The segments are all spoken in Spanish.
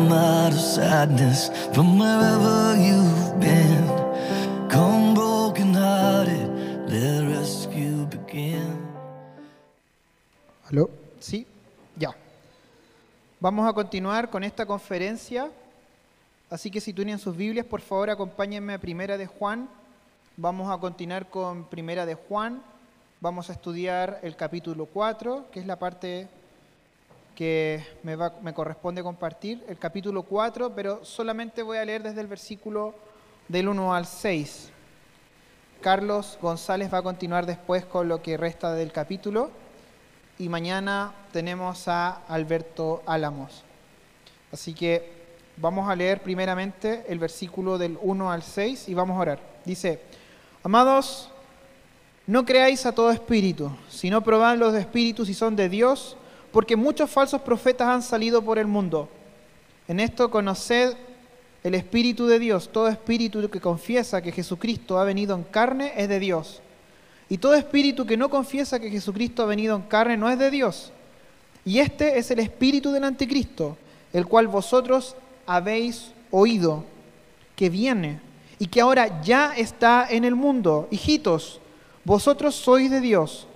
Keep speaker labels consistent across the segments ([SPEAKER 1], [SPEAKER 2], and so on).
[SPEAKER 1] come out of sadness from wherever you've been. Come broken hearted, let rescue begin.
[SPEAKER 2] ¿Aló? Sí, ya. Vamos a continuar con esta conferencia. Así que si tienen sus Biblias, por favor, acompáñenme a Primera de Juan. Vamos a continuar con Primera de Juan. Vamos a estudiar el capítulo 4, que es la parte que me, corresponde compartir, el capítulo 4, pero solamente voy a leer desde el versículo del 1 al 6. Carlos González va a continuar después con lo que resta del capítulo y mañana tenemos a Alberto Álamos. Así que vamos a leer primeramente el versículo del 1 al 6 y vamos a orar. Dice, amados, no creáis a todo espíritu, sino probad los espíritus si son de Dios, porque muchos falsos profetas han salido por el mundo. En esto conoced el Espíritu de Dios. Todo espíritu que confiesa que Jesucristo ha venido en carne es de Dios. Y todo espíritu que no confiesa que Jesucristo ha venido en carne no es de Dios. Y este es el espíritu del anticristo, el cual vosotros habéis oído, que viene y que ahora ya está en el mundo. Hijitos, vosotros sois de Dios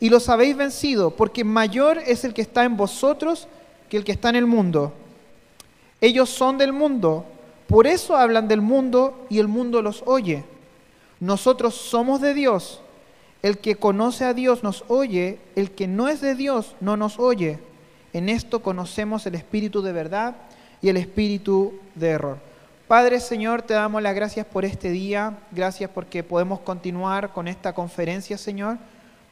[SPEAKER 2] y los habéis vencido, porque mayor es el que está en vosotros que el que está en el mundo. Ellos son del mundo, por eso hablan del mundo y el mundo los oye. Nosotros somos de Dios. El que conoce a Dios nos oye, el que no es de Dios no nos oye. En esto conocemos el espíritu de verdad y el espíritu de error. Padre Señor, te damos las gracias por este día, gracias porque podemos continuar con esta conferencia, Señor.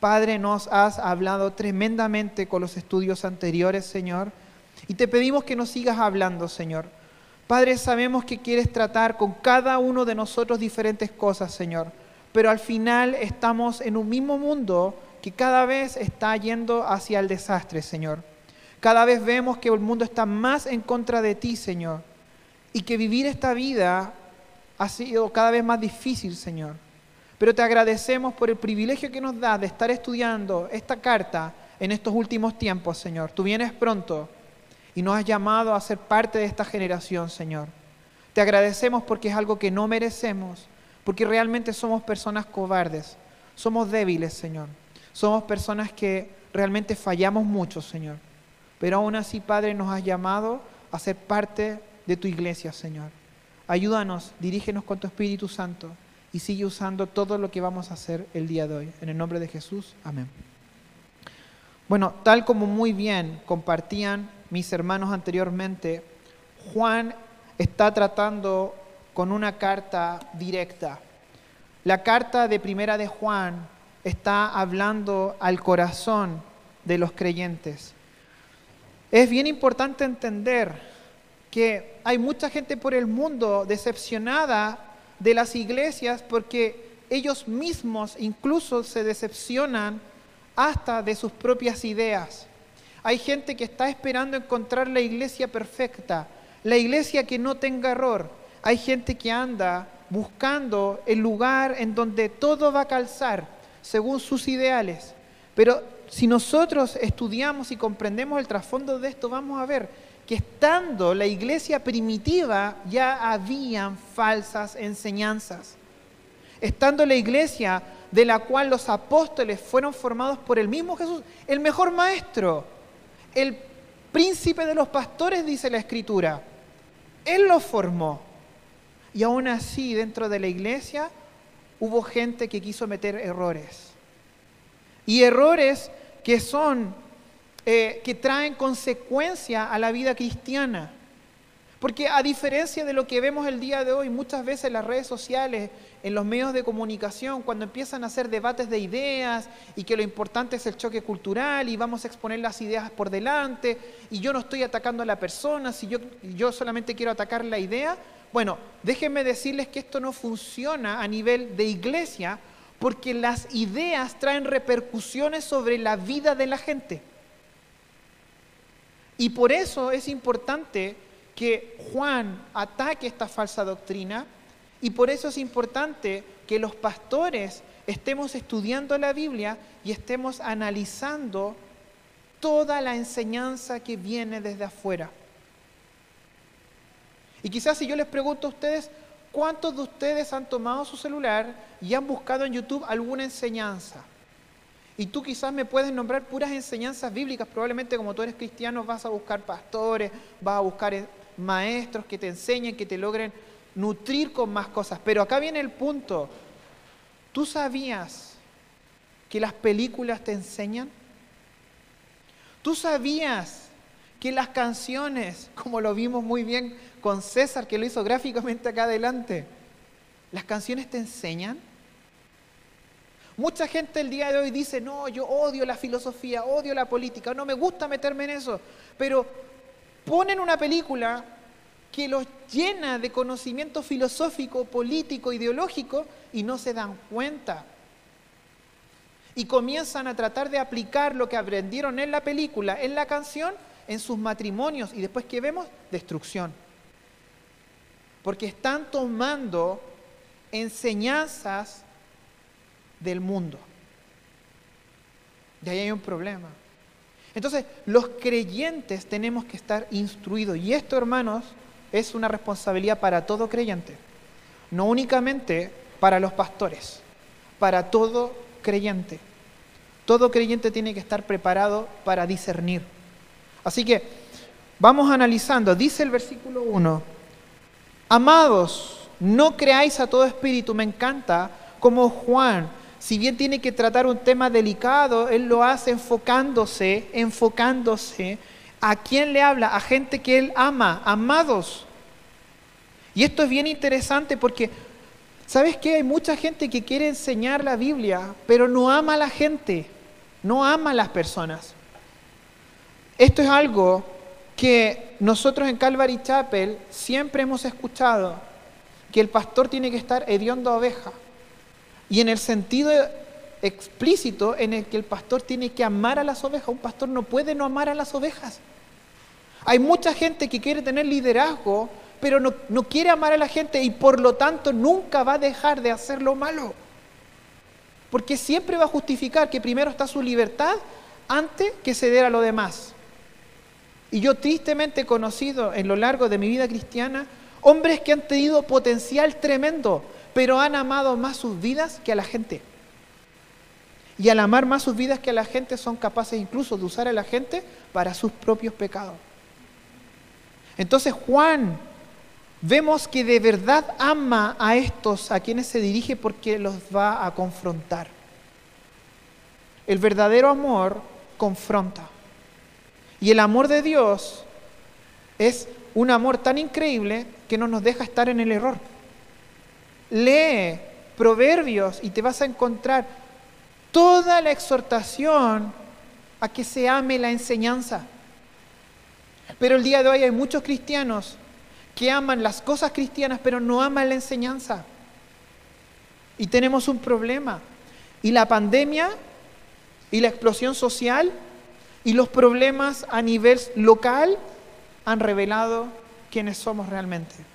[SPEAKER 2] Padre, nos has hablado tremendamente con los estudios anteriores, Señor, y te pedimos que nos sigas hablando, Señor. Padre, sabemos que quieres tratar con cada uno de nosotros diferentes cosas, Señor, pero al final estamos en un mismo mundo que cada vez está yendo hacia el desastre, Señor. Cada vez vemos que el mundo está más en contra de ti, Señor, y que vivir esta vida ha sido cada vez más difícil, Señor. Pero te agradecemos por el privilegio que nos da de estar estudiando esta carta en estos últimos tiempos, Señor. Tú vienes pronto y nos has llamado a ser parte de esta generación, Señor. Te agradecemos porque es algo que no merecemos, porque realmente somos personas cobardes, somos débiles, Señor. Somos personas que realmente fallamos mucho, Señor. Pero aún así, Padre, nos has llamado a ser parte de tu iglesia, Señor. Ayúdanos, dirígenos con tu Espíritu Santo y sigue usando todo lo que vamos a hacer el día de hoy. En el nombre de Jesús, amén. Bueno, tal como muy bien compartían mis hermanos anteriormente, Juan está tratando con una carta directa. La carta de primera de Juan está hablando al corazón de los creyentes. Es bien importante entender que hay mucha gente por el mundo decepcionada de las iglesias porque ellos mismos incluso se decepcionan hasta de sus propias ideas. Hay gente que está esperando encontrar la iglesia perfecta, la iglesia que no tenga error. Hay gente que anda buscando el lugar en donde todo va a calzar según sus ideales. Pero si nosotros estudiamos y comprendemos el trasfondo de esto, vamos a ver que estando la iglesia primitiva ya habían falsas enseñanzas. Estando la iglesia de la cual los apóstoles fueron formados por el mismo Jesús, el mejor maestro, el príncipe de los pastores, dice la escritura. Él los formó. Y aún así, dentro de la iglesia, hubo gente que quiso meter errores. Y errores que son, eh, que traen consecuencia a la vida cristiana. Porque a diferencia de lo que vemos el día de hoy, muchas veces en las redes sociales, en los medios de comunicación, cuando empiezan a hacer debates de ideas y que lo importante es el choque cultural y vamos a exponer las ideas por delante y yo no estoy atacando a la persona, si yo, yo solamente quiero atacar la idea, bueno, déjenme decirles que esto no funciona a nivel de iglesia porque las ideas traen repercusiones sobre la vida de la gente. Y por eso es importante que Juan ataque esta falsa doctrina y por eso es importante que los pastores estemos estudiando la Biblia y estemos analizando toda la enseñanza que viene desde afuera. Y quizás si yo les pregunto a ustedes, ¿cuántos de ustedes han tomado su celular y han buscado en YouTube alguna enseñanza? Y tú quizás me puedes nombrar puras enseñanzas bíblicas, probablemente como tú eres cristiano vas a buscar pastores, vas a buscar maestros que te enseñen, que te logren nutrir con más cosas. Pero acá viene el punto, ¿tú sabías que las películas te enseñan? ¿Tú sabías que las canciones, como lo vimos muy bien con César, que lo hizo gráficamente acá adelante, las canciones te enseñan? Mucha gente el día de hoy dice, no, yo odio la filosofía, odio la política, no me gusta meterme en eso, pero ponen una película que los llena de conocimiento filosófico, político, ideológico y no se dan cuenta. Y comienzan a tratar de aplicar lo que aprendieron en la película, en la canción, en sus matrimonios y después que vemos, destrucción. Porque están tomando enseñanzas del mundo. De ahí hay un problema. Entonces, los creyentes tenemos que estar instruidos. Y esto, hermanos, es una responsabilidad para todo creyente. No únicamente para los pastores, para todo creyente. Todo creyente tiene que estar preparado para discernir. Así que vamos analizando. Dice el versículo 1, amados, no creáis a todo espíritu. Me encanta como Juan si bien tiene que tratar un tema delicado, él lo hace enfocándose, enfocándose a quién le habla, a gente que él ama, amados. Y esto es bien interesante porque, ¿sabes qué? Hay mucha gente que quiere enseñar la Biblia, pero no ama a la gente, no ama a las personas. Esto es algo que nosotros en Calvary Chapel siempre hemos escuchado, que el pastor tiene que estar hediondo a oveja y en el sentido explícito en el que el pastor tiene que amar a las ovejas. Un pastor no puede no amar a las ovejas. Hay mucha gente que quiere tener liderazgo, pero no, no, quiere amar a la gente y por lo tanto nunca va a dejar de hacer lo malo. Porque siempre va a justificar que primero está su libertad antes que ceder a lo demás. Y yo tristemente he conocido en lo largo de mi vida cristiana hombres que han tenido potencial tremendo, pero han amado más sus vidas que a la gente. Y al amar más sus vidas que a la gente son capaces incluso de usar a la gente para sus propios pecados. Entonces Juan, vemos que de verdad ama a estos a quienes se dirige porque los va a confrontar. El verdadero amor confronta. Y el amor de Dios es un amor tan increíble que no nos deja estar en el error. Lee Proverbios y te vas a encontrar toda la exhortación a que se ame la enseñanza. Pero el día de hoy hay muchos cristianos que aman las cosas cristianas, pero no aman la enseñanza. Y tenemos un problema. Y la pandemia y la explosión social y los problemas a nivel local han revelado quiénes somos realmente.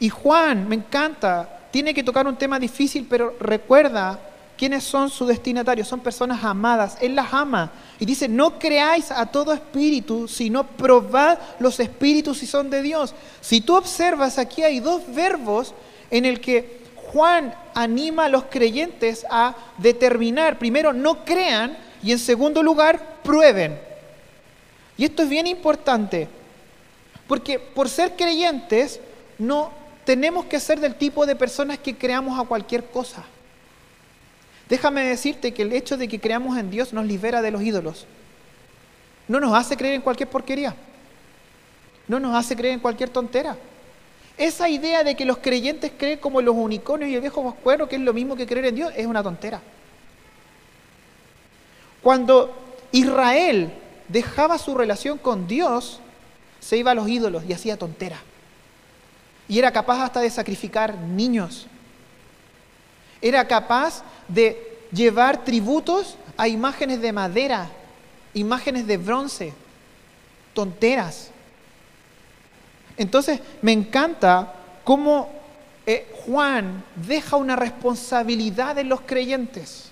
[SPEAKER 2] Y Juan, me encanta, tiene que tocar un tema difícil, pero recuerda quiénes son sus destinatarios. Son personas amadas. Él las ama. Y dice, no creáis a todo espíritu, sino probad los espíritus si son de Dios. Si tú observas, aquí hay dos verbos en el que Juan anima a los creyentes a determinar, primero, no crean y en segundo lugar, prueben. Y esto es bien importante, porque por ser creyentes no tenemos que ser del tipo de personas que creamos a cualquier cosa. Déjame decirte que el hecho de que creamos en Dios nos libera de los ídolos. No nos hace creer en cualquier porquería. No nos hace creer en cualquier tontera. Esa idea de que los creyentes creen como los unicornios y el viejo vascuero, que es lo mismo que creer en Dios, es una tontera. Cuando Israel dejaba su relación con Dios, se iba a los ídolos y hacía tontera y era capaz hasta de sacrificar niños. Era capaz de llevar tributos a imágenes de madera, imágenes de bronce, tonteras. Entonces me encanta cómo eh, Juan deja una responsabilidad en los creyentes.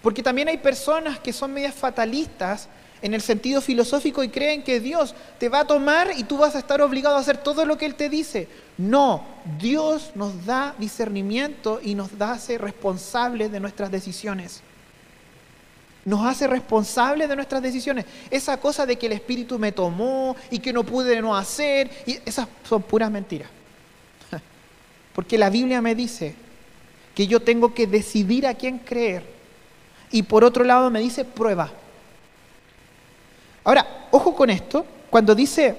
[SPEAKER 2] Porque también hay personas que son medias fatalistas en el sentido filosófico y creen que Dios te va a tomar y tú vas a estar obligado a hacer todo lo que Él te dice. No, Dios nos da discernimiento y nos hace responsables de nuestras decisiones. Nos hace responsables de nuestras decisiones. Esa cosa de que el Espíritu me tomó y que no pude no hacer, esas son puras mentiras. Porque la Biblia me dice que yo tengo que decidir a quién creer. Y por otro lado me dice prueba. Ahora, ojo con esto, cuando dice,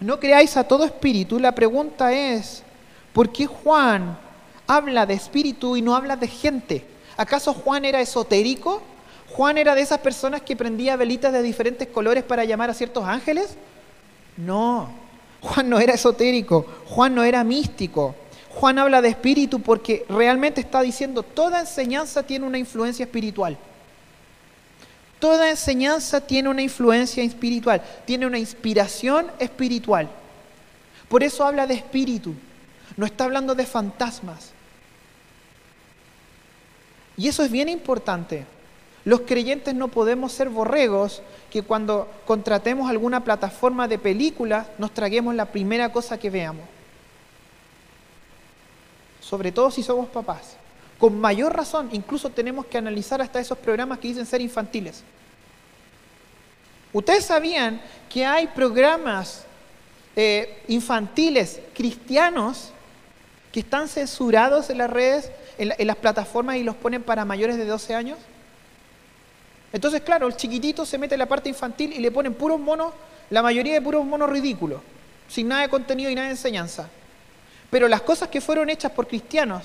[SPEAKER 2] no creáis a todo espíritu, la pregunta es, ¿por qué Juan habla de espíritu y no habla de gente? ¿Acaso Juan era esotérico? ¿Juan era de esas personas que prendía velitas de diferentes colores para llamar a ciertos ángeles? No, Juan no era esotérico, Juan no era místico. Juan habla de espíritu porque realmente está diciendo, toda enseñanza tiene una influencia espiritual. Toda enseñanza tiene una influencia espiritual, tiene una inspiración espiritual. Por eso habla de espíritu, no está hablando de fantasmas. Y eso es bien importante. Los creyentes no podemos ser borregos que cuando contratemos alguna plataforma de películas nos traguemos la primera cosa que veamos. Sobre todo si somos papás. Con mayor razón, incluso tenemos que analizar hasta esos programas que dicen ser infantiles. Ustedes sabían que hay programas eh, infantiles cristianos que están censurados en las redes, en, en, las plataformas y los ponen para mayores de 12 años. Entonces, claro, el chiquitito se mete en la parte infantil y le ponen puros monos, la mayoría de puros monos ridículos, sin nada de contenido y nada de enseñanza. Pero las cosas que fueron hechas por cristianos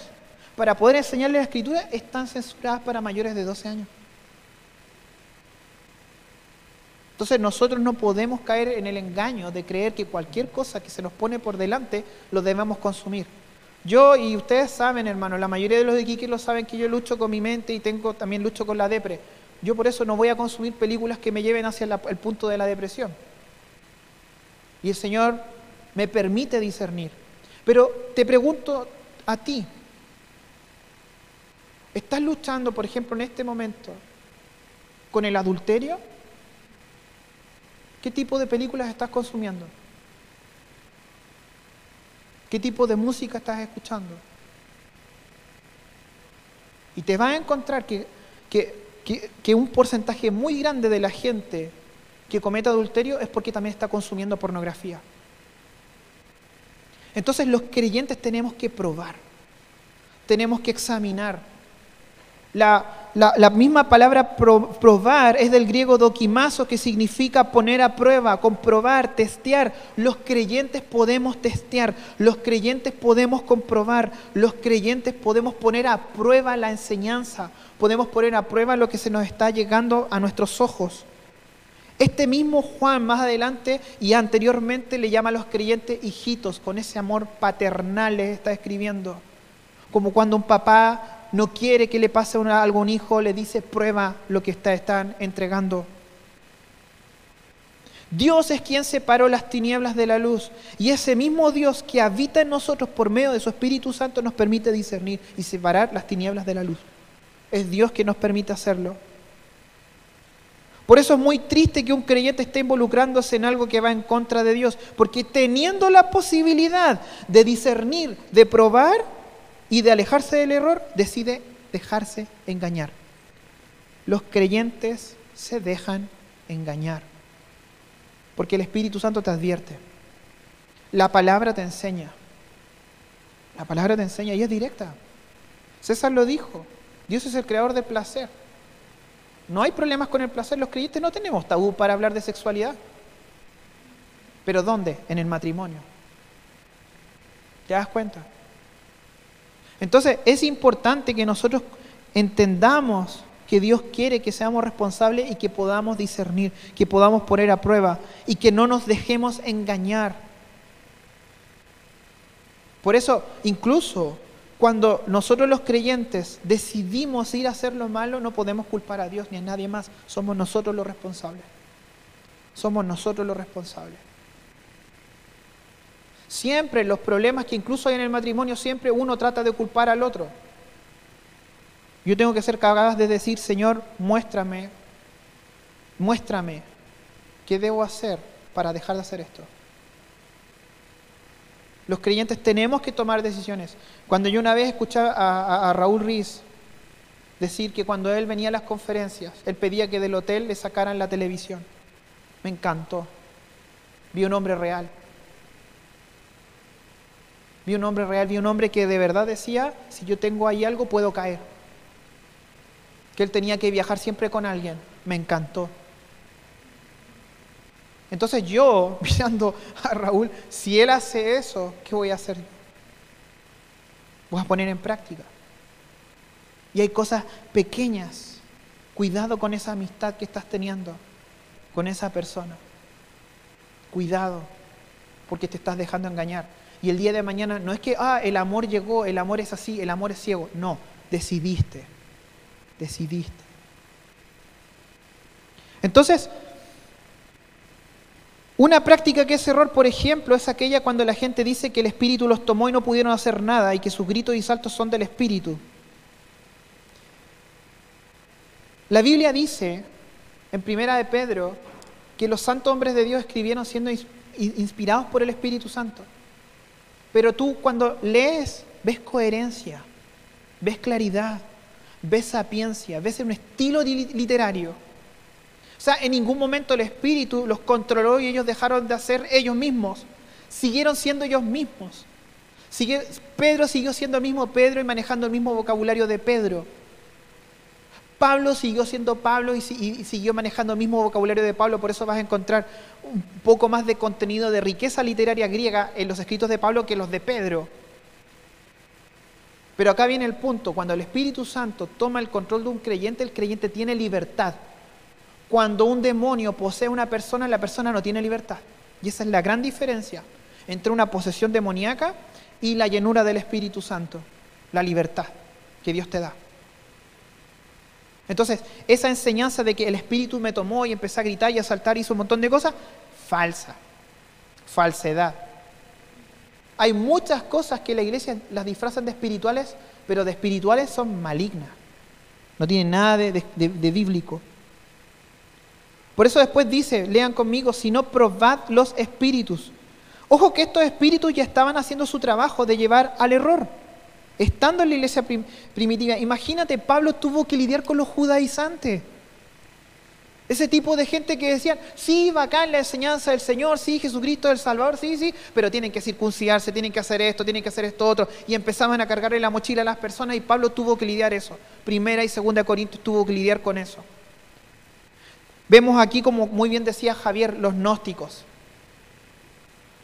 [SPEAKER 2] para poder enseñarle la escritura están censuradas para mayores de 12 años. Entonces nosotros no podemos caer en el engaño de creer que cualquier cosa que se nos pone por delante lo debemos consumir. Yo y ustedes saben, hermano, la mayoría de los de Kiki lo saben que yo lucho con mi mente y tengo también lucho con la depre. Yo por eso no voy a consumir películas que me lleven hacia el punto de la depresión. Y el Señor me permite discernir. Pero te pregunto a ti, ¿estás luchando, por ejemplo, en este momento con el adulterio? ¿Qué tipo de películas estás consumiendo? ¿Qué tipo de música estás escuchando? Y te vas a encontrar que, que, que, un porcentaje muy grande de la gente que comete adulterio es porque también está consumiendo pornografía. Entonces los creyentes tenemos que probar, tenemos que examinar. La, misma palabra probar es del griego dokimazo, que significa poner a prueba, comprobar, testear. Los creyentes podemos testear, los creyentes podemos comprobar, los creyentes podemos poner a prueba la enseñanza, podemos poner a prueba lo que se nos está llegando a nuestros ojos. Este mismo Juan más adelante y anteriormente le llama a los creyentes hijitos, con ese amor paternal les está escribiendo. Como cuando un papá no quiere que le pase a algún hijo, le dice, prueba lo que está, están entregando. Dios es quien separó las tinieblas de la luz y ese mismo Dios que habita en nosotros por medio de su Espíritu Santo nos permite discernir y separar las tinieblas de la luz. Es Dios que nos permite hacerlo. Por eso es muy triste que un creyente esté involucrándose en algo que va en contra de Dios, porque teniendo la posibilidad de discernir, de probar, y de alejarse del error decide dejarse engañar. Los creyentes se dejan engañar porque el Espíritu Santo te advierte. La palabra te enseña. La palabra te enseña y es directa. César lo dijo. Dios es el creador del placer. No hay problemas con el placer. Los creyentes no tenemos tabú para hablar de sexualidad. Pero ¿dónde? En el matrimonio. ¿Te das cuenta? Entonces es importante que nosotros entendamos que Dios quiere que seamos responsables y que podamos discernir, que podamos poner a prueba y que no nos dejemos engañar. Por eso, incluso cuando nosotros los creyentes decidimos ir a hacer lo malo, no podemos culpar a Dios ni a nadie más. Somos nosotros los responsables. Somos nosotros los responsables. Siempre los problemas que incluso hay en el matrimonio, siempre uno trata de culpar al otro. Yo tengo que ser capaz de decir, Señor, muéstrame, muéstrame ¿Qué debo hacer para dejar de hacer esto? Los creyentes tenemos que tomar decisiones. Cuando yo una vez escuchaba a, Raúl Riz decir que cuando él venía a las conferencias, él pedía que del hotel le sacaran la televisión. Me encantó. Vi un hombre real. Vi un hombre real, vi un hombre que de verdad decía, si yo tengo ahí algo puedo caer. Que él tenía que viajar siempre con alguien. Me encantó. Entonces yo, mirando a Raúl, si él hace eso, ¿qué voy a hacer? Voy a poner en práctica. Y hay cosas pequeñas. Cuidado con esa amistad que estás teniendo con esa persona. Cuidado, porque te estás dejando engañar. Y el día de mañana no es que, ah, el amor llegó, el amor es así, el amor es ciego. No, decidiste. Decidiste. Entonces, una práctica que es error, por ejemplo, es aquella cuando la gente dice que el Espíritu los tomó y no pudieron hacer nada y que sus gritos y saltos son del Espíritu. La Biblia dice, en Primera de Pedro, que los santos hombres de Dios escribieron siendo inspirados por el Espíritu Santo. Pero tú cuando lees, ves coherencia, ves claridad, ves sapiencia, ves un estilo literario o sea, en ningún momento el Espíritu los controló y ellos dejaron de hacer ellos mismos. Siguieron siendo ellos mismos. Pedro siguió siendo el mismo Pedro y manejando el mismo vocabulario de Pedro. Pablo siguió siendo Pablo y, siguió manejando el mismo vocabulario de Pablo, por eso vas a encontrar un poco más de contenido de riqueza literaria griega en los escritos de Pablo que los de Pedro. Pero acá viene el punto, cuando el Espíritu Santo toma el control de un creyente, el creyente tiene libertad. Cuando un demonio posee a una persona, la persona no tiene libertad. Y esa es la gran diferencia entre una posesión demoníaca y la llenura del Espíritu Santo, la libertad que Dios te da. Entonces, esa enseñanza de que el Espíritu me tomó y empecé a gritar y a saltar y hizo un montón de cosas, falsa, falsedad. Hay muchas cosas que la iglesia las disfrazan de espirituales, pero de espirituales son malignas. No tienen nada de, de bíblico. Por eso después dice, lean conmigo, si no probad los espíritus. Ojo que estos espíritus ya estaban haciendo su trabajo de llevar al error. Estando en la iglesia primitiva, imagínate, Pablo tuvo que lidiar con los judaizantes. Ese tipo de gente que decían, sí, bacán la enseñanza del Señor, sí, Jesucristo es el Salvador, sí, sí, pero tienen que circuncidarse, tienen que hacer esto, tienen que hacer esto otro. Y empezaban a cargarle la mochila a las personas y Pablo tuvo que lidiar eso. Primera y segunda Corintios tuvo que lidiar con eso. Vemos aquí, como muy bien decía Javier, los gnósticos.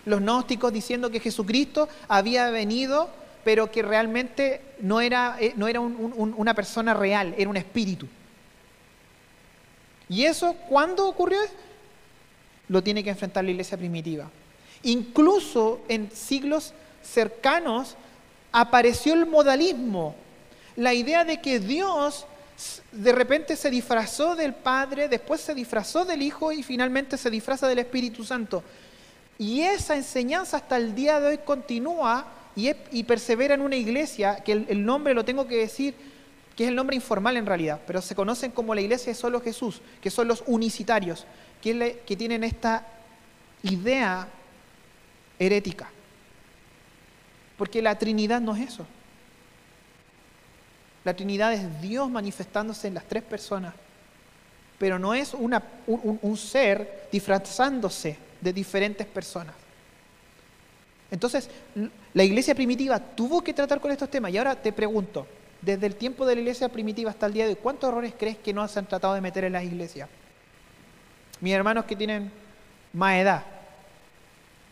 [SPEAKER 2] Los gnósticos diciendo que Jesucristo había venido, pero que realmente no era, eh, no era una persona real, era un espíritu. ¿Y eso cuándo ocurrió? Lo tiene que enfrentar la iglesia primitiva. Incluso en siglos cercanos apareció el modalismo, la idea de que Dios de repente se disfrazó del Padre, después se disfrazó del Hijo y finalmente se disfraza del Espíritu Santo. Y esa enseñanza hasta el día de hoy continúa y, persevera en una iglesia, que el, nombre lo tengo que decir, que es el nombre informal en realidad, pero se conocen como la iglesia de solo Jesús, que son los unicitarios, que, tienen esta idea herética. Porque la Trinidad no es eso. La Trinidad es Dios manifestándose en las tres personas, pero no es un, un ser disfrazándose de diferentes personas. Entonces, la iglesia primitiva tuvo que tratar con estos temas. Y ahora te pregunto, desde el tiempo de la iglesia primitiva hasta el día de hoy, ¿cuántos errores crees que no se han tratado de meter en las iglesias? Mis hermanos que tienen más edad,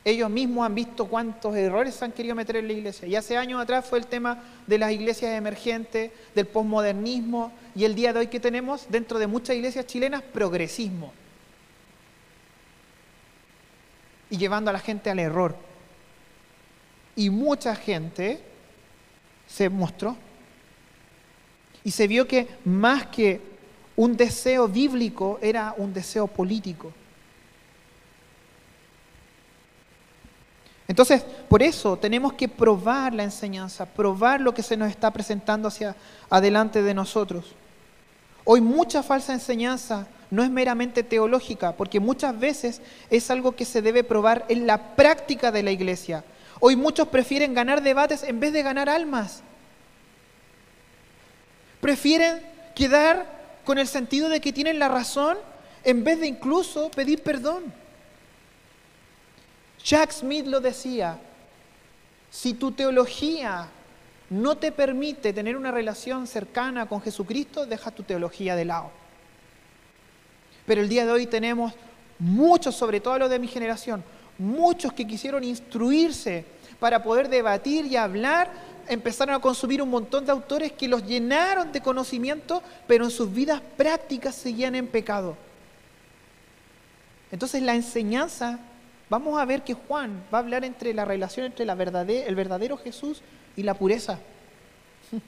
[SPEAKER 2] ellos mismos han visto cuántos errores han querido meter en la iglesia. Y hace años atrás fue el tema de las iglesias emergentes, del posmodernismo, y el día de hoy que tenemos dentro de muchas iglesias chilenas, progresismo. Y llevando a la gente al error. Y mucha gente se mostró. Y se vio que más que un deseo bíblico era un deseo político. Entonces, por eso tenemos que probar la enseñanza, probar lo que se nos está presentando hacia adelante de nosotros. Hoy mucha falsa enseñanza no es meramente teológica, porque muchas veces es algo que se debe probar en la práctica de la iglesia. Hoy muchos prefieren ganar debates en vez de ganar almas. Prefieren quedar con el sentido de que tienen la razón en vez de incluso pedir perdón. Jack Smith lo decía, si tu teología no te permite tener una relación cercana con Jesucristo, deja tu teología de lado. Pero el día de hoy tenemos muchos, sobre todo los de mi generación, muchos que quisieron instruirse para poder debatir y hablar, empezaron a consumir un montón de autores que los llenaron de conocimiento, pero en sus vidas prácticas seguían en pecado. Entonces la enseñanza, vamos a ver que Juan va a hablar entre la relación entre la el verdadero Jesús y la pureza.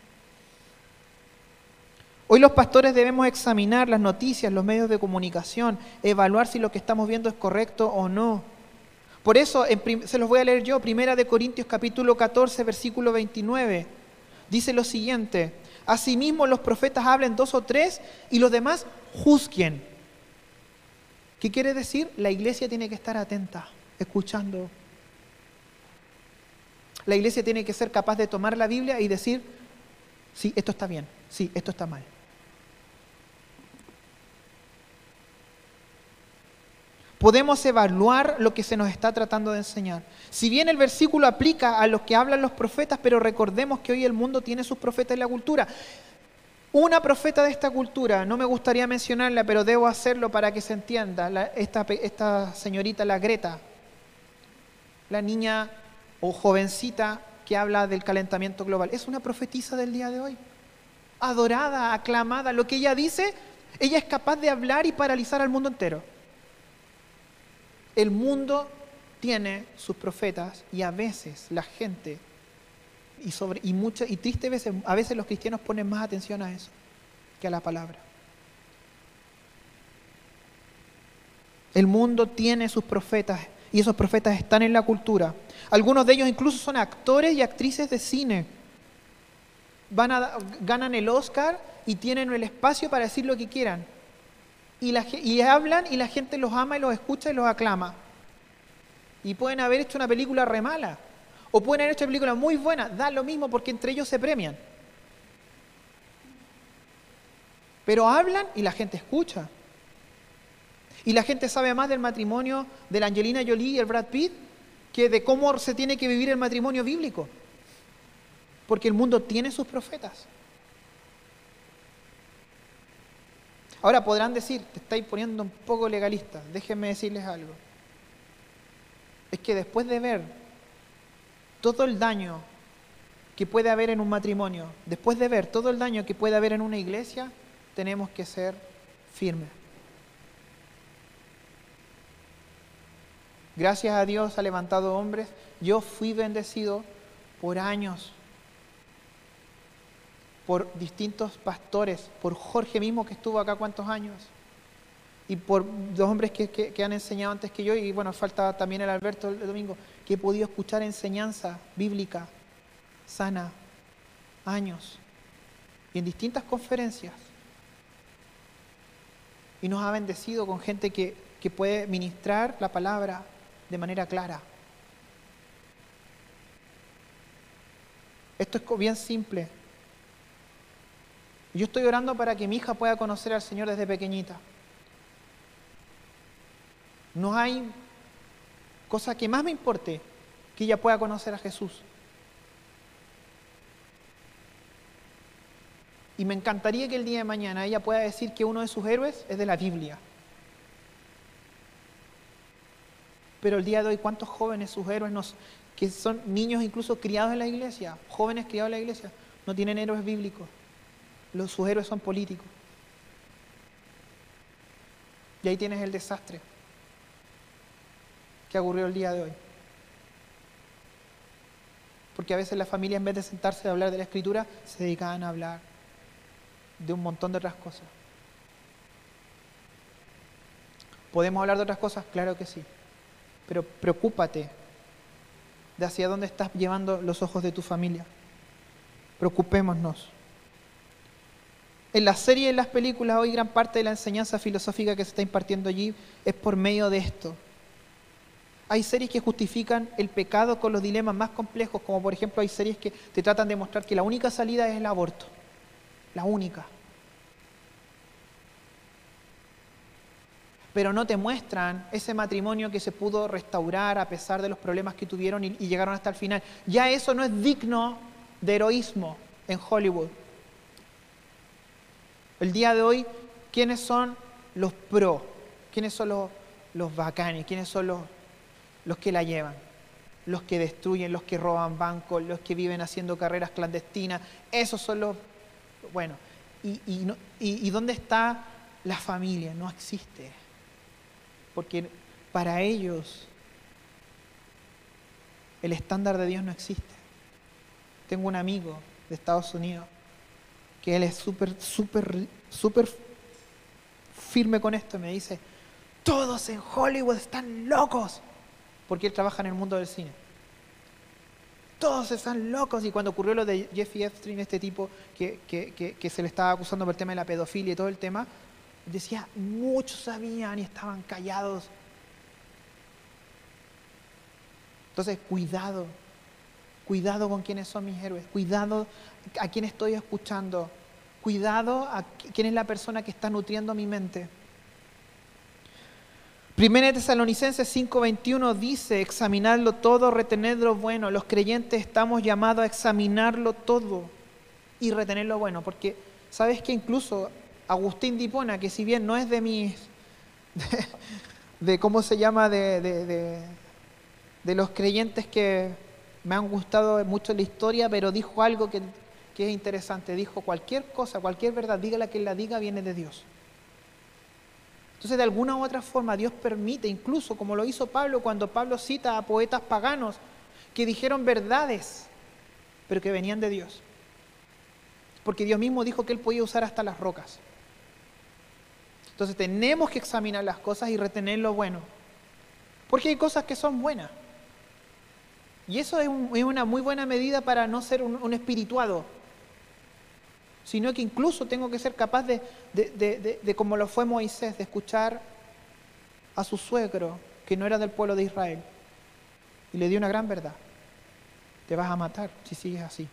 [SPEAKER 2] Hoy los pastores debemos examinar las noticias, los medios de comunicación, evaluar si lo que estamos viendo es correcto o no. Por eso, se los voy a leer yo, Primera de Corintios capítulo 14, versículo 29. Dice lo siguiente, asimismo los profetas hablen dos o tres y los demás juzguen. ¿Qué quiere decir? La iglesia tiene que estar atenta, escuchando. La iglesia tiene que ser capaz de tomar la Biblia y decir, sí, esto está bien, sí, esto está mal. Podemos evaluar lo que se nos está tratando de enseñar. Si bien el versículo aplica a los que hablan los profetas, pero recordemos que hoy el mundo tiene sus profetas en la cultura. Una profeta de esta cultura, no me gustaría mencionarla, pero debo hacerlo para que se entienda, esta, esta señorita, la Greta, la niña o jovencita que habla del calentamiento global, es una profetisa del día de hoy, adorada, aclamada. Lo que ella dice, ella es capaz de hablar y paralizar al mundo entero. El mundo tiene sus profetas y a veces la gente y sobre y muchas y tristes veces a veces los cristianos ponen más atención a eso que a la palabra. El mundo tiene sus profetas y esos profetas están en la cultura. Algunos de ellos incluso son actores y actrices de cine. Van ganan el Oscar y tienen el espacio para decir lo que quieran y, hablan y la gente los ama y los escucha y los aclama. Y pueden haber hecho una película re mala. O pueden haber hecho una película muy buena. Da lo mismo porque entre ellos se premian. Pero hablan y la gente escucha. Y la gente sabe más del matrimonio de la Angelina Jolie y el Brad Pitt que de cómo se tiene que vivir el matrimonio bíblico. Porque el mundo tiene sus profetas. Ahora podrán decir, te estáis poniendo un poco legalista, déjenme decirles algo. Es que después de ver todo el daño que puede haber en un matrimonio, después de ver todo el daño que puede haber en una iglesia, tenemos que ser firmes. Gracias a Dios ha levantado hombres. Yo fui bendecido por años por distintos pastores, por Jorge mismo que estuvo acá cuántos años, y por dos hombres que, han enseñado antes que yo, y bueno, falta también el Alberto el domingo, que he podido escuchar enseñanza bíblica sana, años, y en distintas conferencias. Y nos ha bendecido con gente que, que puede ministrar la palabra de manera clara. Esto es bien simple. Yo estoy orando para que mi hija pueda conocer al Señor desde pequeñita. No hay cosa que más me importe que ella pueda conocer a Jesús. Y me encantaría que el día de mañana ella pueda decir que uno de sus héroes es de la Biblia. Pero el día de hoy, ¿cuántos jóvenes sus héroes nos, que son niños incluso criados en la iglesia, jóvenes criados en la iglesia, no tienen héroes bíblicos? Los, sus héroes son políticos. Y ahí tienes el desastre que ocurrió el día de hoy. Porque a veces la familia en vez de sentarse a hablar de la escritura, se dedicaban a hablar de un montón de otras cosas. ¿Podemos hablar de otras cosas? Claro que sí. Pero preocúpate de hacia dónde estás llevando los ojos de tu familia. Preocupémonos. En las series y en las películas hoy gran parte de la enseñanza filosófica que se está impartiendo allí es por medio de esto. Hay series que justifican el pecado con los dilemas más complejos, como por ejemplo hay series que te tratan de mostrar que la única salida es el aborto. La única. Pero no te muestran ese matrimonio que se pudo restaurar a pesar de los problemas que tuvieron y, y llegaron hasta el final. Ya eso no es digno de heroísmo en Hollywood. El día de hoy, ¿quiénes son los pro? ¿Quiénes son los, bacanes? ¿Quiénes son los, los que la llevan? Los que destruyen, los que roban bancos, los que viven haciendo carreras clandestinas. Esos son los... Bueno, ¿y, y, no- y- y dónde está la familia? No existe. Porque para ellos el estándar de Dios no existe. Tengo un amigo de Estados Unidos que él es súper, súper, súper firme con esto. Me dice, todos en Hollywood están locos. Porque él trabaja en el mundo del cine. Todos están locos. Y cuando ocurrió lo de Jeffrey Epstein, este tipo que, que- que- que se le estaba acusando por el tema de la pedofilia y todo el tema, decía, muchos sabían y estaban callados. Entonces, cuidado, cuidado con quiénes son mis héroes, cuidado a quién estoy escuchando, cuidado a qui- quién es la persona que está nutriendo mi mente. Primera de Tesalonicenses 5:21 dice, examinarlo todo, retener lo bueno. Los creyentes estamos llamados a examinarlo todo y retener lo bueno, porque sabes que incluso Agustín Dipona, que si bien no es de mis, de, de cómo se llama, de, de- de- los creyentes que me han gustado mucho la historia, pero dijo algo que, que es interesante. Dijo, cualquier cosa, cualquier verdad, dígala que la diga, viene de Dios. Entonces, de alguna u otra forma, Dios permite, incluso como lo hizo Pablo cuando Pablo cita a poetas paganos que dijeron verdades, pero que venían de Dios. Porque Dios mismo dijo que Él podía usar hasta las rocas. Entonces, tenemos que examinar las cosas y retener lo bueno. Porque hay cosas que son buenas. Y eso es, un- es una muy buena medida para no ser un, un espirituado, sino que incluso tengo que ser capaz de, de- de- de- como lo fue Moisés, de escuchar a su suegro, que no era del pueblo de Israel, y le dio una gran verdad. Te vas a matar si sigues así.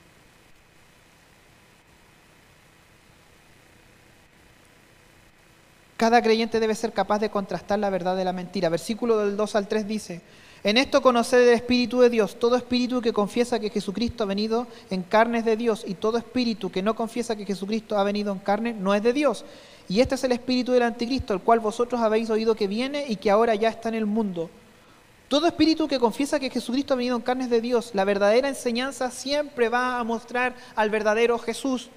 [SPEAKER 2] Cada creyente debe ser capaz de contrastar la verdad de la mentira. Versículo del 2 al 3 dice, en esto conocer el Espíritu de Dios, todo espíritu que confiesa que Jesucristo ha venido en carne es de Dios y todo espíritu que no confiesa que Jesucristo ha venido en carne no es de Dios. Y este es el espíritu del anticristo, el cual vosotros habéis oído que viene y que ahora ya está en el mundo. Todo espíritu que confiesa que Jesucristo ha venido en carne es de Dios. La verdadera enseñanza siempre va a mostrar al verdadero Jesús.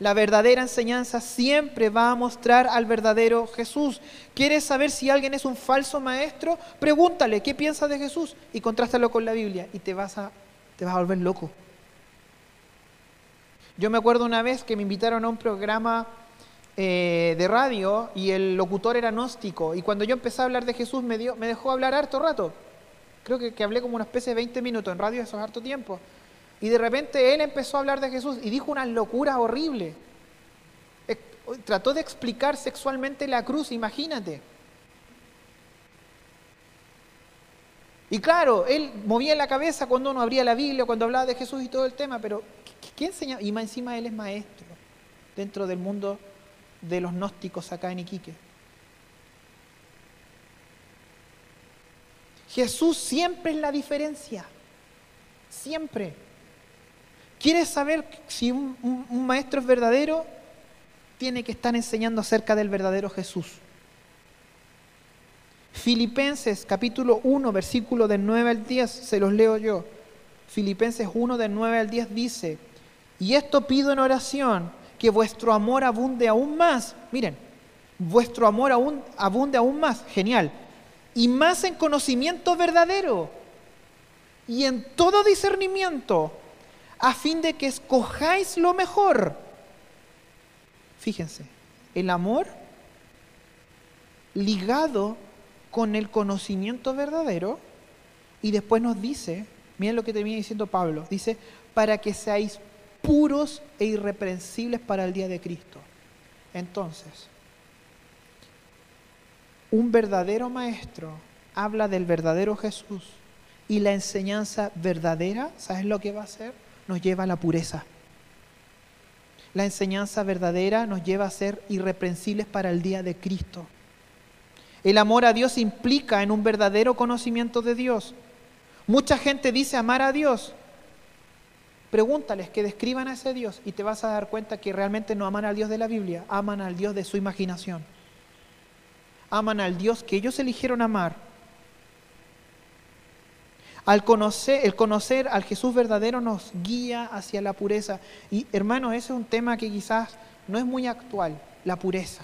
[SPEAKER 2] La verdadera enseñanza siempre va a mostrar al verdadero Jesús. ¿Quieres saber si alguien es un falso maestro? Pregúntale qué piensa de Jesús y contrástalo con la Biblia y te vas a, te vas a volver loco. Yo me acuerdo una vez que me invitaron a un programa eh, de radio y el locutor era gnóstico y cuando yo empecé a hablar de Jesús me, dio, me dejó hablar harto rato. Creo que, que hablé como una especie de 20 minutos en radio, eso es harto tiempo. Y de repente él empezó a hablar de Jesús y dijo unas locuras horribles. Trató de explicar sexualmente la cruz, imagínate. Y claro, él movía la cabeza cuando uno abría la Biblia, cuando hablaba de Jesús y todo el tema, pero ¿qué, qué enseña? Y más encima él es maestro dentro del mundo de los gnósticos acá en Iquique. Jesús siempre es la diferencia. Siempre. ¿Quieres saber si un, maestro es verdadero? Tiene que estar enseñando acerca del verdadero Jesús. Filipenses capítulo 1, versículo del 9 al 10, se los leo yo. Filipenses 1 del 9 al 10 dice, y esto pido en oración, que vuestro amor abunde aún más. Miren, vuestro amor aún, abunde aún más. Genial. Y más en conocimiento verdadero y en todo discernimiento, a fin de que escojáis lo mejor. Fíjense, el amor ligado con el conocimiento verdadero y después nos dice, miren lo que termina diciendo Pablo, dice, para que seáis puros e irreprensibles para el día de Cristo. Entonces, un verdadero maestro habla del verdadero Jesús y la enseñanza verdadera, ¿sabes lo que va a hacer? Nos lleva a la pureza. La enseñanza verdadera nos lleva a ser irreprensibles para el día de Cristo. El amor a Dios implica en un verdadero conocimiento de Dios. Mucha gente dice amar a Dios. Pregúntales que describan a ese Dios y te vas a dar cuenta que realmente no aman al Dios de la Biblia, aman al Dios de su imaginación. Aman al Dios que ellos eligieron amar al conocer, el conocer al Jesús verdadero nos guía hacia la pureza. Y hermanos, ese es un tema que quizás no es muy actual, la pureza.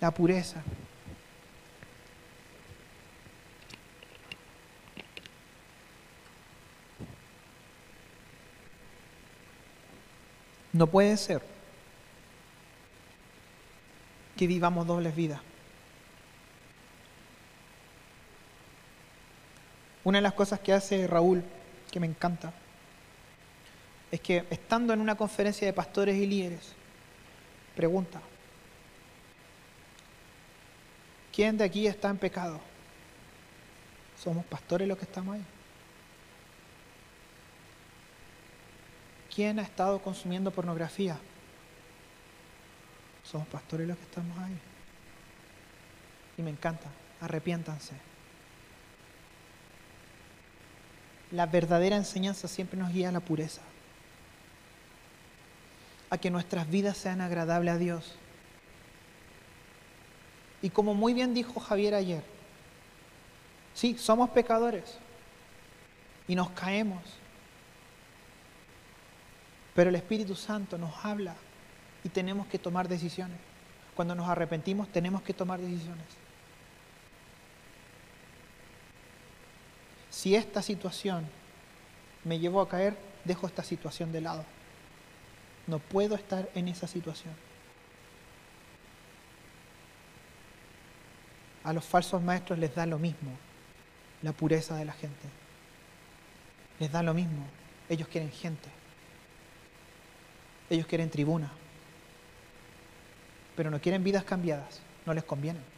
[SPEAKER 2] La pureza. No puede ser que vivamos dobles vidas. Una de las cosas que hace Raúl, que me encanta, es que estando en una conferencia de pastores y líderes, pregunta, ¿quién de aquí está en pecado? Somos pastores los que estamos ahí. ¿Quién ha estado consumiendo pornografía? Somos pastores los que estamos ahí. Y me encanta, arrepiéntanse la verdadera enseñanza siempre nos guía a la pureza, a que nuestras vidas sean agradables a Dios. Y como muy bien dijo Javier ayer, sí, somos pecadores y nos caemos, pero el Espíritu Santo nos habla y tenemos que tomar decisiones. Cuando nos arrepentimos tenemos que tomar decisiones. Si esta situación me llevó a caer, dejo esta situación de lado. No puedo estar en esa situación. A los falsos maestros les da lo mismo la pureza de la gente. Les da lo mismo. Ellos quieren gente. Ellos quieren tribuna. Pero no quieren vidas cambiadas. No les conviene.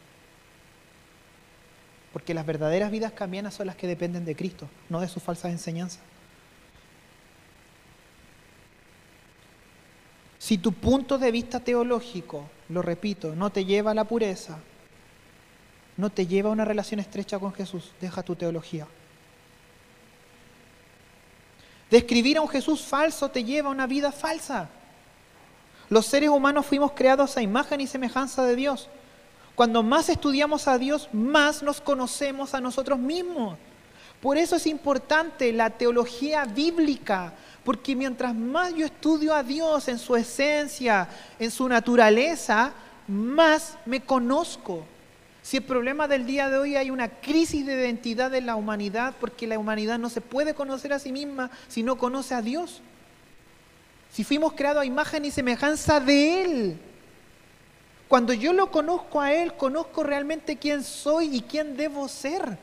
[SPEAKER 2] Porque las verdaderas vidas cambianas son las que dependen de Cristo, no de sus falsas enseñanzas. Si tu punto de vista teológico, lo repito, no te lleva a la pureza, no te lleva a una relación estrecha con Jesús, deja tu teología. Describir a un Jesús falso te lleva a una vida falsa. Los seres humanos fuimos creados a imagen y semejanza de Dios. Cuando más estudiamos a Dios, más nos conocemos a nosotros mismos. Por eso es importante la teología bíblica, porque mientras más yo estudio a Dios en su esencia, en su naturaleza, más me conozco. Si el problema del día de hoy hay una crisis de identidad de la humanidad, porque la humanidad no se puede conocer a sí misma si no conoce a Dios. Si fuimos creados a imagen y semejanza de Él. Cuando yo lo conozco a Él, conozco realmente quién soy y quién debo ser.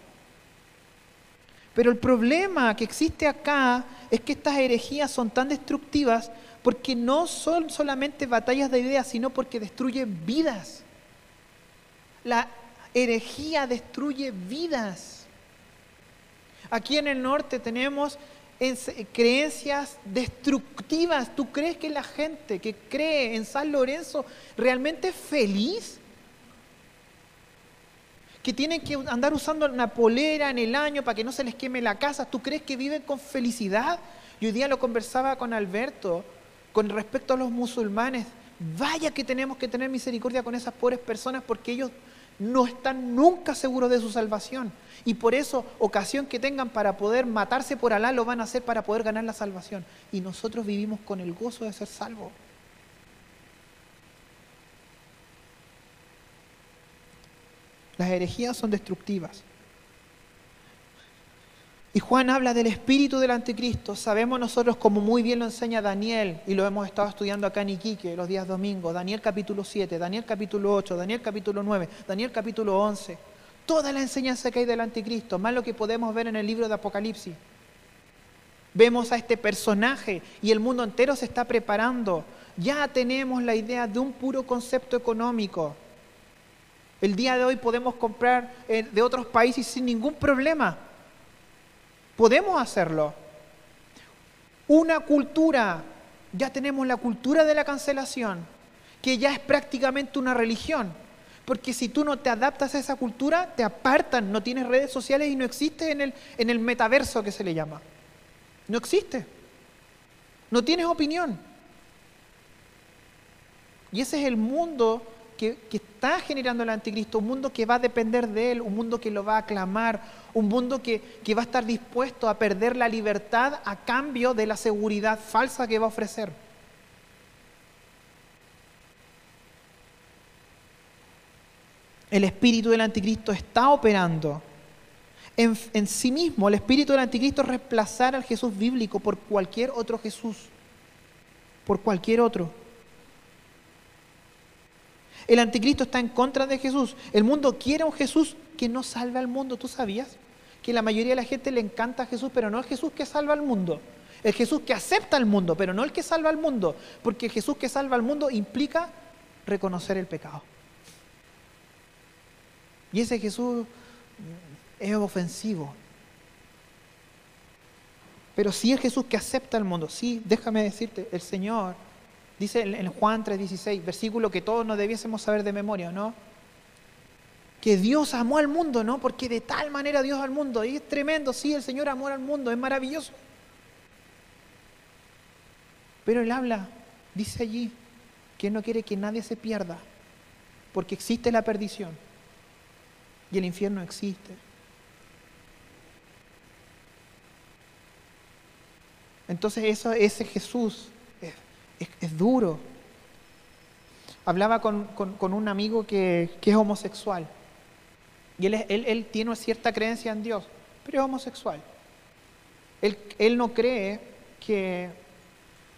[SPEAKER 2] Pero el problema que existe acá es que estas herejías son tan destructivas porque no son solamente batallas de ideas, sino porque destruyen vidas. La herejía destruye vidas. Aquí en el norte tenemos creencias destructivas. ¿Tú crees que la gente que cree en San Lorenzo realmente es feliz? Que tienen que andar usando una polera en el año para que no se les queme la casa. ¿Tú crees que viven con felicidad? Y hoy día lo conversaba con Alberto con respecto a los musulmanes. Vaya que tenemos que tener misericordia con esas pobres personas porque ellos no están nunca seguros de su salvación. Y por eso, ocasión que tengan para poder matarse por Alá, lo van a hacer para poder ganar la salvación. Y nosotros vivimos con el gozo de ser salvos. Las herejías son destructivas. Y Juan habla del espíritu del anticristo. Sabemos nosotros, como muy bien lo enseña Daniel, y lo hemos estado estudiando acá en Iquique los días domingos, Daniel capítulo 7, Daniel capítulo 8, Daniel capítulo 9, Daniel capítulo 11. Toda la enseñanza que hay del anticristo, más lo que podemos ver en el libro de Apocalipsis. Vemos a este personaje y el mundo entero se está preparando. Ya tenemos la idea de un puro concepto económico. El día de hoy podemos comprar eh, de otros países sin ningún problema. Podemos hacerlo. Una cultura, ya tenemos la cultura de la cancelación, que ya es prácticamente una religión. Porque si tú no te adaptas a esa cultura, te apartan, no tienes redes sociales y no existes en el, en el metaverso que se le llama. No existe. No tienes opinión. Y ese es el mundo que, está generando el anticristo, un mundo que va a depender de él, un mundo que lo va a aclamar, un mundo que, que va a estar dispuesto a perder la libertad a cambio de la seguridad falsa que va a ofrecer. El espíritu del anticristo está operando. En, en, sí mismo, el espíritu del anticristo es reemplazar al Jesús bíblico por cualquier otro Jesús, por cualquier otro. El anticristo está en contra de Jesús. El mundo quiere un Jesús que no salve al mundo. ¿Tú sabías? Que la mayoría de la gente le encanta a Jesús, pero no el Jesús que salva al mundo. El Jesús que acepta al mundo, pero no el que salva al mundo. Porque Jesús que salva al mundo implica reconocer el pecado. Y ese Jesús es ofensivo. Pero sí el Jesús que acepta al mundo. Sí, déjame decirte, el Señor Dice en Juan 3:16, versículo que todos nos debiésemos saber de memoria, ¿no? Que Dios amó al mundo, ¿no? Porque de tal manera Dios al mundo. Y es tremendo, sí, el Señor amó al mundo, es maravilloso. Pero Él habla, dice allí, que no quiere que nadie se pierda, porque existe la perdición y el infierno existe. Entonces eso, ese Jesús es, duro. Hablaba con, un amigo que, es homosexual. Y él, él, tiene cierta creencia en Dios, pero es homosexual. Él, él, no cree que,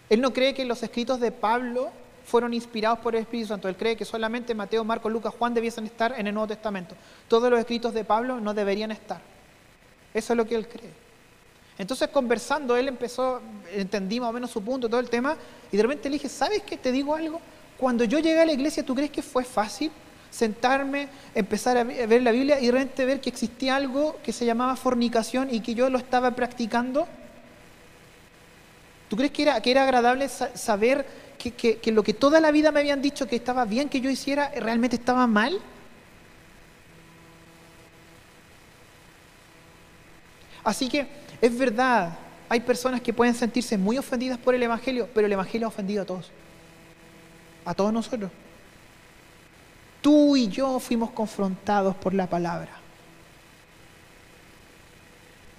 [SPEAKER 2] él no cree que los escritos de Pablo fueron inspirados por el Espíritu Santo. Él cree que solamente Mateo, Marcos, Lucas, Juan debiesen estar en el Nuevo Testamento. Todos los escritos de Pablo no deberían estar. Eso es lo que él cree. Entonces conversando, él empezó, entendí más o menos su punto, todo el tema, y de repente le dije, ¿sabes qué? Te digo algo. Cuando yo llegué a la iglesia, ¿tú crees que fue fácil sentarme, empezar a ver la Biblia y de repente ver que existía algo que se llamaba fornicación y que yo lo estaba practicando? ¿Tú crees que era, que era agradable saber que, que lo que toda la vida me habían dicho que estaba bien que yo hiciera, realmente estaba mal? Así que es verdad, hay personas que pueden sentirse muy ofendidas por el Evangelio, pero el Evangelio ha ofendido a todos. A todos nosotros. Tú y yo fuimos confrontados por la palabra.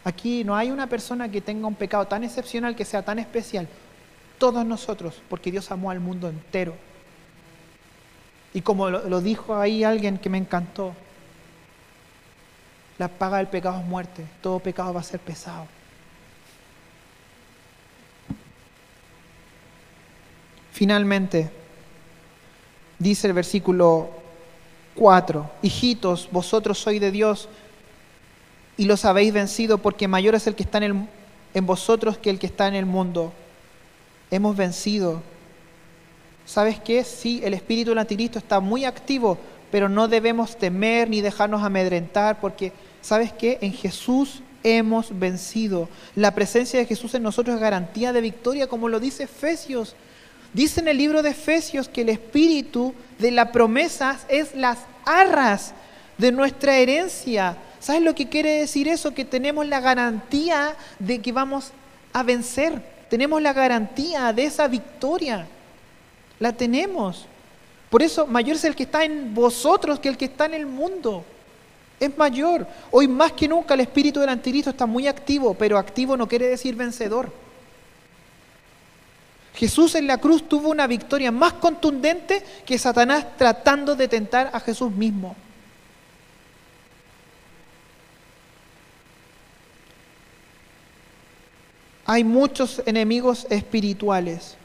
[SPEAKER 2] Aquí no hay una persona que tenga un pecado tan excepcional que sea tan especial. Todos nosotros, porque Dios amó al mundo entero. Y como lo, lo dijo ahí alguien que me encantó, la paga del pecado es muerte. Todo pecado va a ser pesado. Finalmente, dice el versículo 4, hijitos, vosotros sois de Dios y los habéis vencido porque mayor es el que está en, en vosotros que el que está en el mundo. Hemos vencido. ¿Sabes qué? Sí, el espíritu del anticristo está muy activo, pero no debemos temer ni dejarnos amedrentar porque ¿sabes qué? En Jesús hemos vencido. La presencia de Jesús en nosotros es garantía de victoria, como lo dice Efesios. Dice en el libro de Efesios que el espíritu de la promesa es las arras de nuestra herencia. ¿Sabes lo que quiere decir eso? Que tenemos la garantía de que vamos a vencer. Tenemos la garantía de esa victoria. La tenemos. Por eso mayor es el que está en vosotros que el que está en el mundo es mayor. Hoy más que nunca el espíritu del anticristo está muy activo, pero activo no quiere decir vencedor. Jesús en la cruz tuvo una victoria más contundente que Satanás tratando de tentar a Jesús mismo. Hay muchos enemigos espirituales,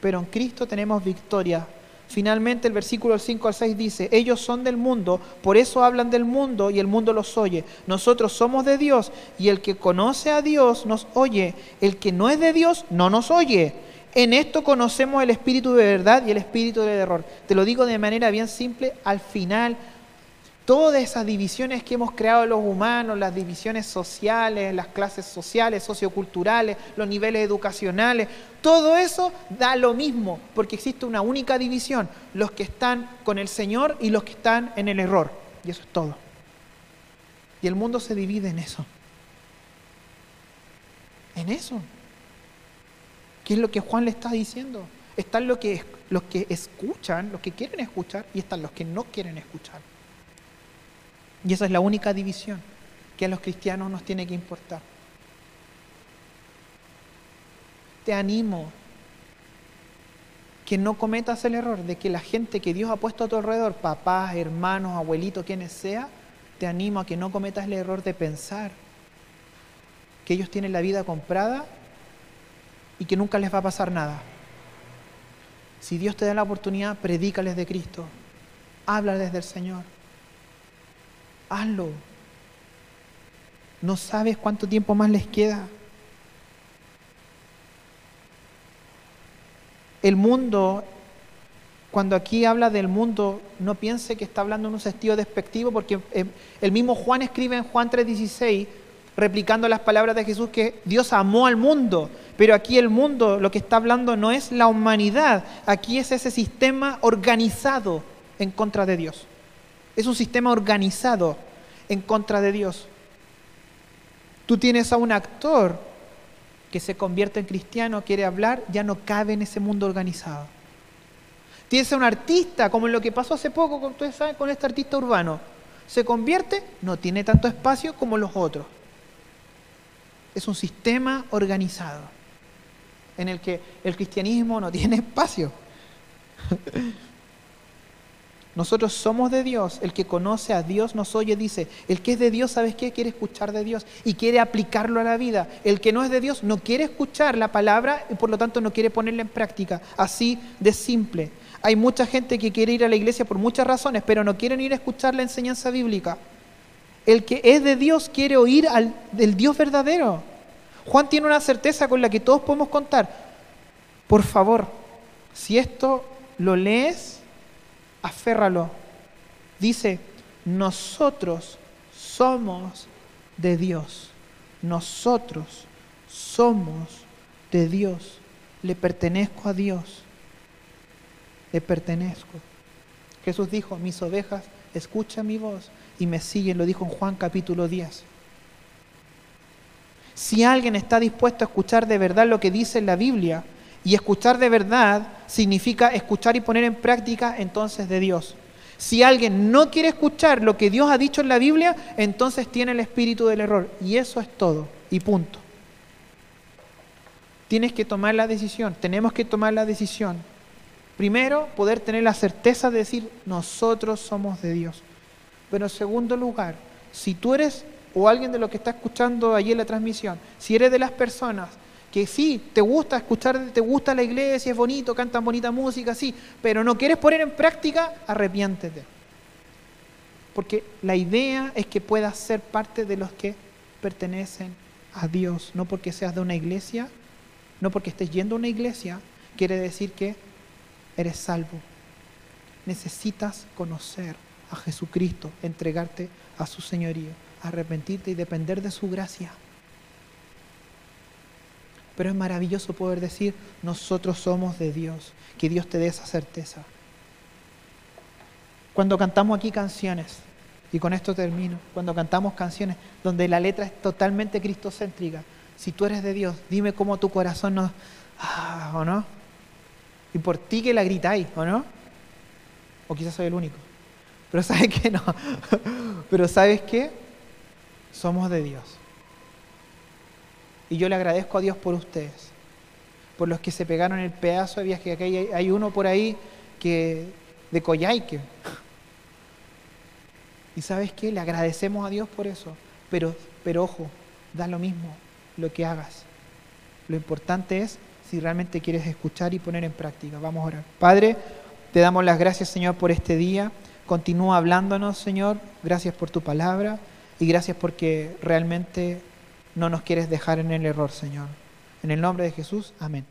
[SPEAKER 2] pero en Cristo tenemos victoria Finalmente el versículo 5 al 6 dice, ellos son del mundo, por eso hablan del mundo y el mundo los oye. Nosotros somos de Dios y el que conoce a Dios nos oye. El que no es de Dios no nos oye. En esto conocemos el espíritu de verdad y el espíritu del error. Te lo digo de manera bien simple, al final todas esas divisiones que hemos creado los humanos, las divisiones sociales, las clases sociales, socioculturales, los niveles educacionales, todo eso da lo mismo, porque existe una única división, los que están con el Señor y los que están en el error. Y eso es todo. Y el mundo se divide en eso. En eso. ¿Qué es lo que Juan le está diciendo? Están los que, los que escuchan, los que quieren escuchar, y están los que no quieren escuchar. Y esa es la única división que a los cristianos nos tiene que importar. Te animo que no cometas el error de que la gente que Dios ha puesto a tu alrededor, papás, hermanos, abuelitos, quienes sea, te animo a que no cometas el error de pensar que ellos tienen la vida comprada y que nunca les va a pasar nada. Si Dios te da la oportunidad, predícales de Cristo, háblales del Señor hazlo. No sabes cuánto tiempo más les queda. El mundo, cuando aquí habla del mundo, no piense que está hablando en un sentido despectivo, porque eh, el mismo Juan escribe en Juan 3:16, replicando las palabras de Jesús, que Dios amó al mundo. Pero aquí el mundo, lo que está hablando no es la humanidad, aquí es ese sistema organizado en contra de Dios. Es un sistema organizado en contra de Dios. Tú tienes a un actor que se convierte en cristiano, quiere hablar, ya no cabe en ese mundo organizado. Tienes a un artista, como en lo que pasó hace poco, con, este artista urbano. Se convierte, no tiene tanto espacio como los otros. Es un sistema organizado en el que el cristianismo no tiene espacio. Nosotros somos de Dios. El que conoce a Dios nos oye, dice. El que es de Dios, ¿sabes qué? Quiere escuchar de Dios y quiere aplicarlo a la vida. El que no es de Dios no quiere escuchar la palabra y por lo tanto no quiere ponerla en práctica. Así de simple. Hay mucha gente que quiere ir a la iglesia por muchas razones, pero no quieren ir a escuchar la enseñanza bíblica. El que es de Dios quiere oír al, del Dios verdadero. Juan tiene una certeza con la que todos podemos contar. Por favor, si esto lo lees, aférralo. Dice, nosotros somos de Dios. Nosotros somos de Dios. Le pertenezco a Dios. Le pertenezco. Jesús dijo, mis ovejas escuchan mi voz y me siguen. Lo dijo en Juan capítulo 10. Si alguien está dispuesto a escuchar de verdad lo que dice la Biblia, y escuchar de verdad significa escuchar y poner en práctica entonces de Dios. Si alguien no quiere escuchar lo que Dios ha dicho en la Biblia, entonces tiene el espíritu del error. Y eso es todo. Y punto. Tienes que tomar la decisión. Tenemos que tomar la decisión. Primero, poder tener la certeza de decir, nosotros somos de Dios. Pero en segundo lugar, si tú eres, o alguien de los que está escuchando allí en la transmisión, si eres de las personas que sí, te gusta escuchar, te gusta la iglesia, es bonito, cantan bonita música, sí, pero no quieres poner en práctica, arrepiéntete. Porque la idea es que puedas ser parte de los que pertenecen a Dios, no porque seas de una iglesia, no porque estés yendo a una iglesia, quiere decir que eres salvo. Necesitas conocer a Jesucristo, entregarte a su señorío, arrepentirte y depender de su gracia. Pero es maravilloso poder decir, nosotros somos de Dios, que Dios te dé esa certeza. Cuando cantamos aquí canciones, y con esto termino, cuando cantamos canciones donde la letra es totalmente cristocéntrica, si tú eres de Dios, dime cómo tu corazón no... Ah, ¿O no? Y por ti que la gritáis, ¿o no? O quizás soy el único. Pero ¿sabes qué? No. Pero ¿sabes qué? Somos de Dios. Y yo le agradezco a Dios por ustedes, por los que se pegaron el pedazo de viaje. Aquí hay, uno por ahí que de Coyhaique. Y sabes qué, le agradecemos a Dios por eso. Pero, pero ojo, da lo mismo lo que hagas. Lo importante es si realmente quieres escuchar y poner en práctica. Vamos a orar. Padre, te damos las gracias, Señor, por este día. Continúa hablándonos, Señor. Gracias por tu palabra y gracias porque realmente no nos quieres dejar en el error, Señor. En el nombre de Jesús, amén.